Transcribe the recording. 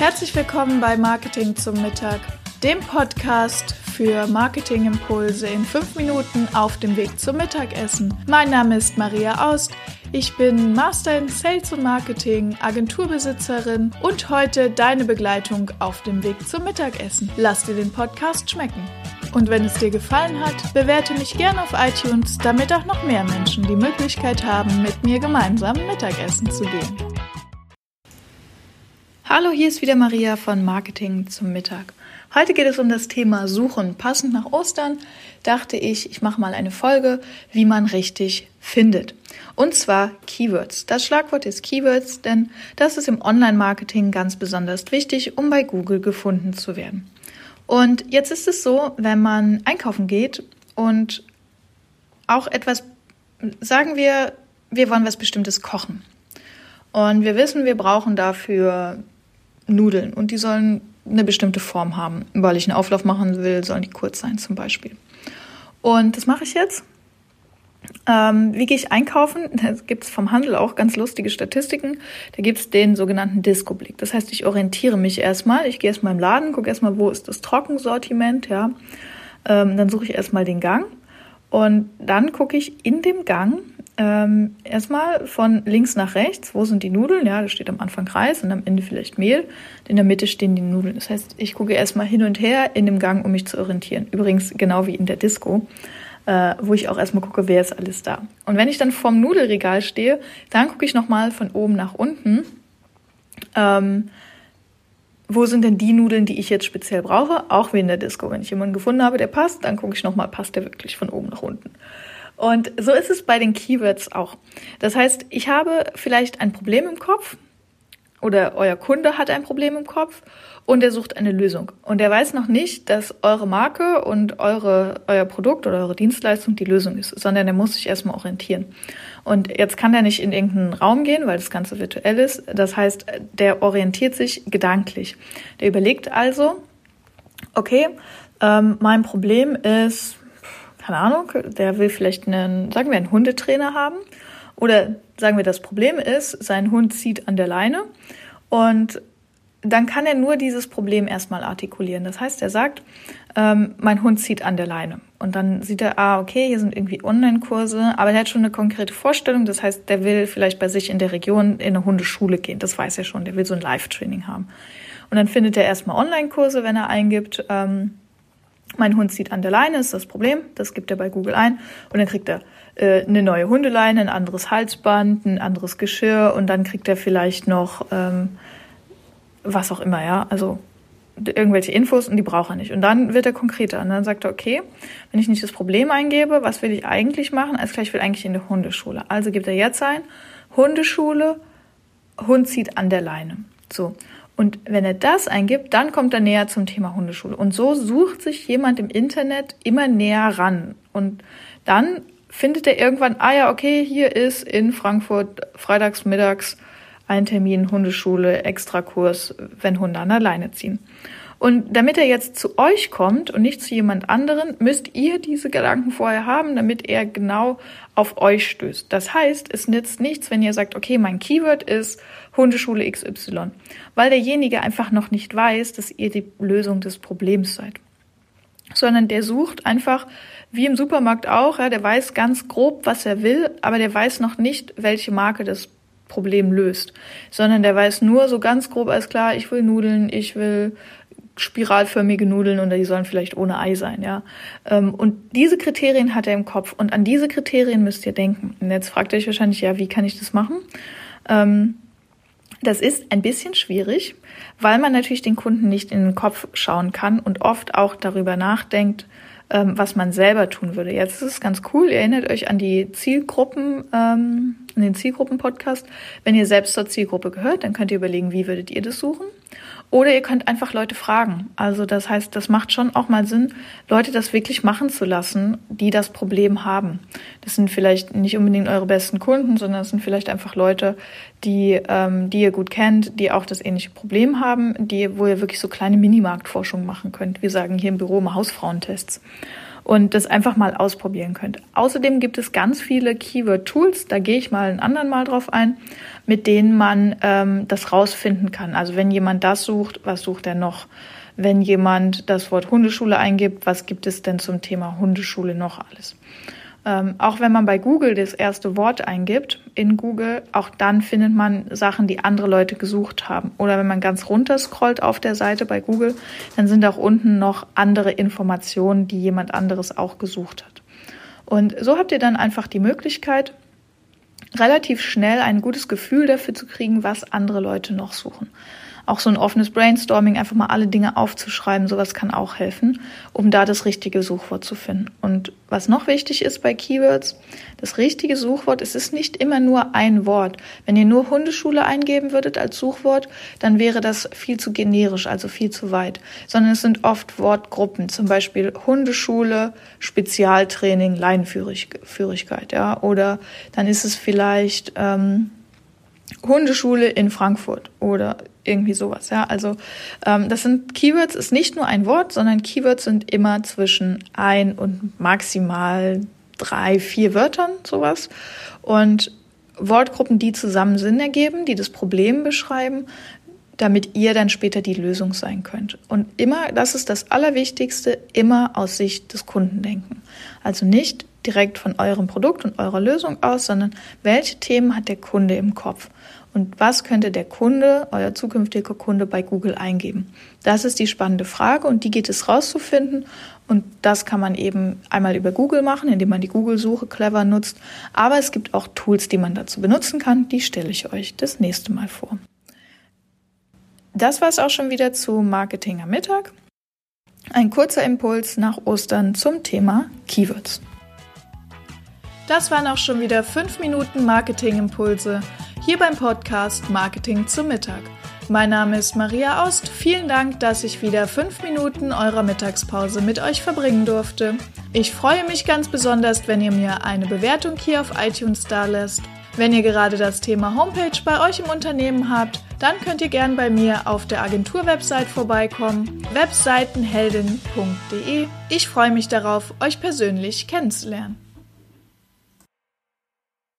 Herzlich willkommen bei Marketing zum Mittag, dem Podcast für Marketingimpulse in fünf Minuten auf dem Weg zum Mittagessen. Mein Name ist Maria Aust. Ich bin Master in Sales und Marketing, Agenturbesitzerin und heute deine Begleitung auf dem Weg zum Mittagessen. Lass dir den Podcast schmecken. Und wenn es dir gefallen hat, bewerte mich gerne auf iTunes, damit auch noch mehr Menschen die Möglichkeit haben, mit mir gemeinsam Mittagessen zu gehen. Hallo, hier ist wieder Maria von Marketing zum Mittag. Heute geht es um das Thema Suchen. Passend nach Ostern dachte ich, ich mache mal eine Folge, wie man richtig findet. Und zwar Keywords. Das Schlagwort ist Keywords, denn das ist im Online-Marketing ganz besonders wichtig, um bei Google gefunden zu werden. Und jetzt ist es so, wenn man einkaufen geht und auch etwas, sagen wir, wir wollen was Bestimmtes kochen. Und wir wissen, wir brauchen dafür Nudeln und die sollen eine bestimmte Form haben. Weil ich einen Auflauf machen will, sollen die kurz sein zum Beispiel. Und das mache ich jetzt. Ähm, wie gehe ich einkaufen? Da gibt es vom Handel auch ganz lustige Statistiken. Da gibt es den sogenannten Disco-Blick. Das heißt, ich orientiere mich erstmal. Ich gehe erstmal im Laden, gucke erstmal, wo ist das Trockensortiment, ja. Ähm, dann suche ich erstmal den Gang. Und dann gucke ich in dem Gang ähm, erstmal von links nach rechts, wo sind die Nudeln? Ja, da steht am Anfang Reis und am Ende vielleicht Mehl. In der Mitte stehen die Nudeln. Das heißt, ich gucke erstmal hin und her in dem Gang, um mich zu orientieren. Übrigens genau wie in der Disco äh, wo ich auch erstmal gucke, wer ist alles da. Und wenn ich dann vorm Nudelregal stehe, dann gucke ich nochmal von oben nach unten. Ähm, wo sind denn die Nudeln, die ich jetzt speziell brauche? Auch wie in der Disco. Wenn ich jemanden gefunden habe, der passt, dann gucke ich nochmal, passt der wirklich von oben nach unten. Und so ist es bei den Keywords auch. Das heißt, ich habe vielleicht ein Problem im Kopf oder euer Kunde hat ein Problem im Kopf und er sucht eine Lösung. Und er weiß noch nicht, dass eure Marke und eure, euer Produkt oder eure Dienstleistung die Lösung ist, sondern er muss sich erstmal orientieren. Und jetzt kann er nicht in irgendeinen Raum gehen, weil das Ganze virtuell ist. Das heißt, der orientiert sich gedanklich. Der überlegt also, okay, ähm, mein Problem ist, keine Ahnung, der will vielleicht einen, sagen wir, einen Hundetrainer haben. Oder sagen wir, das Problem ist, sein Hund zieht an der Leine und dann kann er nur dieses Problem erstmal artikulieren. Das heißt, er sagt, ähm, mein Hund zieht an der Leine. Und dann sieht er, ah, okay, hier sind irgendwie Online-Kurse, aber er hat schon eine konkrete Vorstellung. Das heißt, der will vielleicht bei sich in der Region in eine Hundeschule gehen. Das weiß er schon. Der will so ein Live-Training haben. Und dann findet er erstmal Online-Kurse, wenn er eingibt, ähm, mein Hund zieht an der Leine, ist das Problem. Das gibt er bei Google ein. Und dann kriegt er äh, eine neue Hundeleine, ein anderes Halsband, ein anderes Geschirr und dann kriegt er vielleicht noch ähm, was auch immer, ja, also irgendwelche Infos und die braucht er nicht. Und dann wird er konkreter und dann sagt er, okay, wenn ich nicht das Problem eingebe, was will ich eigentlich machen? Alles klar, ich will eigentlich in die Hundeschule. Also gibt er jetzt ein, Hundeschule, Hund zieht an der Leine. So. Und wenn er das eingibt, dann kommt er näher zum Thema Hundeschule. Und so sucht sich jemand im Internet immer näher ran. Und dann findet er irgendwann, ah ja, okay, hier ist in Frankfurt freitags mittags ein Termin, Hundeschule, Extrakurs, wenn Hunde an der Leine ziehen. Und damit er jetzt zu euch kommt und nicht zu jemand anderen, müsst ihr diese Gedanken vorher haben, damit er genau auf euch stößt. Das heißt, es nützt nichts, wenn ihr sagt, okay, mein Keyword ist Hundeschule XY, weil derjenige einfach noch nicht weiß, dass ihr die Lösung des Problems seid. Sondern der sucht einfach, wie im Supermarkt auch, ja, der weiß ganz grob, was er will, aber der weiß noch nicht, welche Marke das Problem löst, sondern der weiß nur so ganz grob als klar, ich will Nudeln, ich will spiralförmige Nudeln und die sollen vielleicht ohne Ei sein, ja. Ähm, und diese Kriterien hat er im Kopf und an diese Kriterien müsst ihr denken. Und jetzt fragt ihr euch wahrscheinlich, ja, wie kann ich das machen? Ähm, das ist ein bisschen schwierig, weil man natürlich den Kunden nicht in den Kopf schauen kann und oft auch darüber nachdenkt, ähm, was man selber tun würde. Jetzt ist es ganz cool, ihr erinnert euch an die Zielgruppen, an den Zielgruppen-Podcast. Wenn ihr selbst zur Zielgruppe gehört, dann könnt ihr überlegen, wie würdet ihr das suchen. Oder ihr könnt einfach Leute fragen. Also das heißt, das macht schon auch mal Sinn, Leute das wirklich machen zu lassen, die das Problem haben. Das sind vielleicht nicht unbedingt eure besten Kunden, sondern es sind vielleicht einfach Leute, die, ähm, die ihr gut kennt, die auch das ähnliche Problem haben, die, wo ihr wirklich so kleine Minimarktforschung machen könnt. Wir sagen hier im Büro mal Hausfrauentests. Und das einfach mal ausprobieren könnt. Außerdem gibt es ganz viele Keyword-Tools, da gehe ich mal ein anderen Mal drauf ein, mit denen man ähm, das rausfinden kann. Also wenn jemand das sucht, was sucht er noch? Wenn jemand das Wort Hundeschule eingibt, was gibt es denn zum Thema Hundeschule noch alles? Ähm, auch wenn man bei Google das erste Wort eingibt in Google, auch dann findet man Sachen, die andere Leute gesucht haben. Oder wenn man ganz runter scrollt auf der Seite bei Google, dann sind auch unten noch andere Informationen, die jemand anderes auch gesucht hat. Und so habt ihr dann einfach die Möglichkeit, relativ schnell ein gutes Gefühl dafür zu kriegen, was andere Leute noch suchen auch so ein offenes Brainstorming, einfach mal alle Dinge aufzuschreiben, sowas kann auch helfen, um da das richtige Suchwort zu finden. Und was noch wichtig ist bei Keywords, das richtige Suchwort, es ist nicht immer nur ein Wort. Wenn ihr nur Hundeschule eingeben würdet als Suchwort, dann wäre das viel zu generisch, also viel zu weit, sondern es sind oft Wortgruppen, zum Beispiel Hundeschule, Spezialtraining, Leinenführigkeit, ja, oder dann ist es vielleicht ähm, Hundeschule in Frankfurt oder irgendwie sowas. Ja, also ähm, das sind Keywords ist nicht nur ein Wort, sondern Keywords sind immer zwischen ein und maximal drei, vier Wörtern sowas und Wortgruppen, die zusammen Sinn ergeben, die das Problem beschreiben, damit ihr dann später die Lösung sein könnt. Und immer, das ist das Allerwichtigste, immer aus Sicht des Kunden denken. Also nicht direkt von eurem Produkt und eurer Lösung aus, sondern welche Themen hat der Kunde im Kopf? Und was könnte der Kunde, euer zukünftiger Kunde bei Google eingeben? Das ist die spannende Frage und die geht es rauszufinden. Und das kann man eben einmal über Google machen, indem man die Google-Suche clever nutzt. Aber es gibt auch Tools, die man dazu benutzen kann. Die stelle ich euch das nächste Mal vor. Das war es auch schon wieder zu Marketing am Mittag. Ein kurzer Impuls nach Ostern zum Thema Keywords. Das waren auch schon wieder fünf Minuten Marketing-Impulse hier beim Podcast Marketing zum Mittag. Mein Name ist Maria Ost. Vielen Dank, dass ich wieder fünf Minuten eurer Mittagspause mit euch verbringen durfte. Ich freue mich ganz besonders, wenn ihr mir eine Bewertung hier auf iTunes da lässt. Wenn ihr gerade das Thema Homepage bei euch im Unternehmen habt, dann könnt ihr gern bei mir auf der Agentur-Website vorbeikommen, webseitenheldin.de. Ich freue mich darauf, euch persönlich kennenzulernen.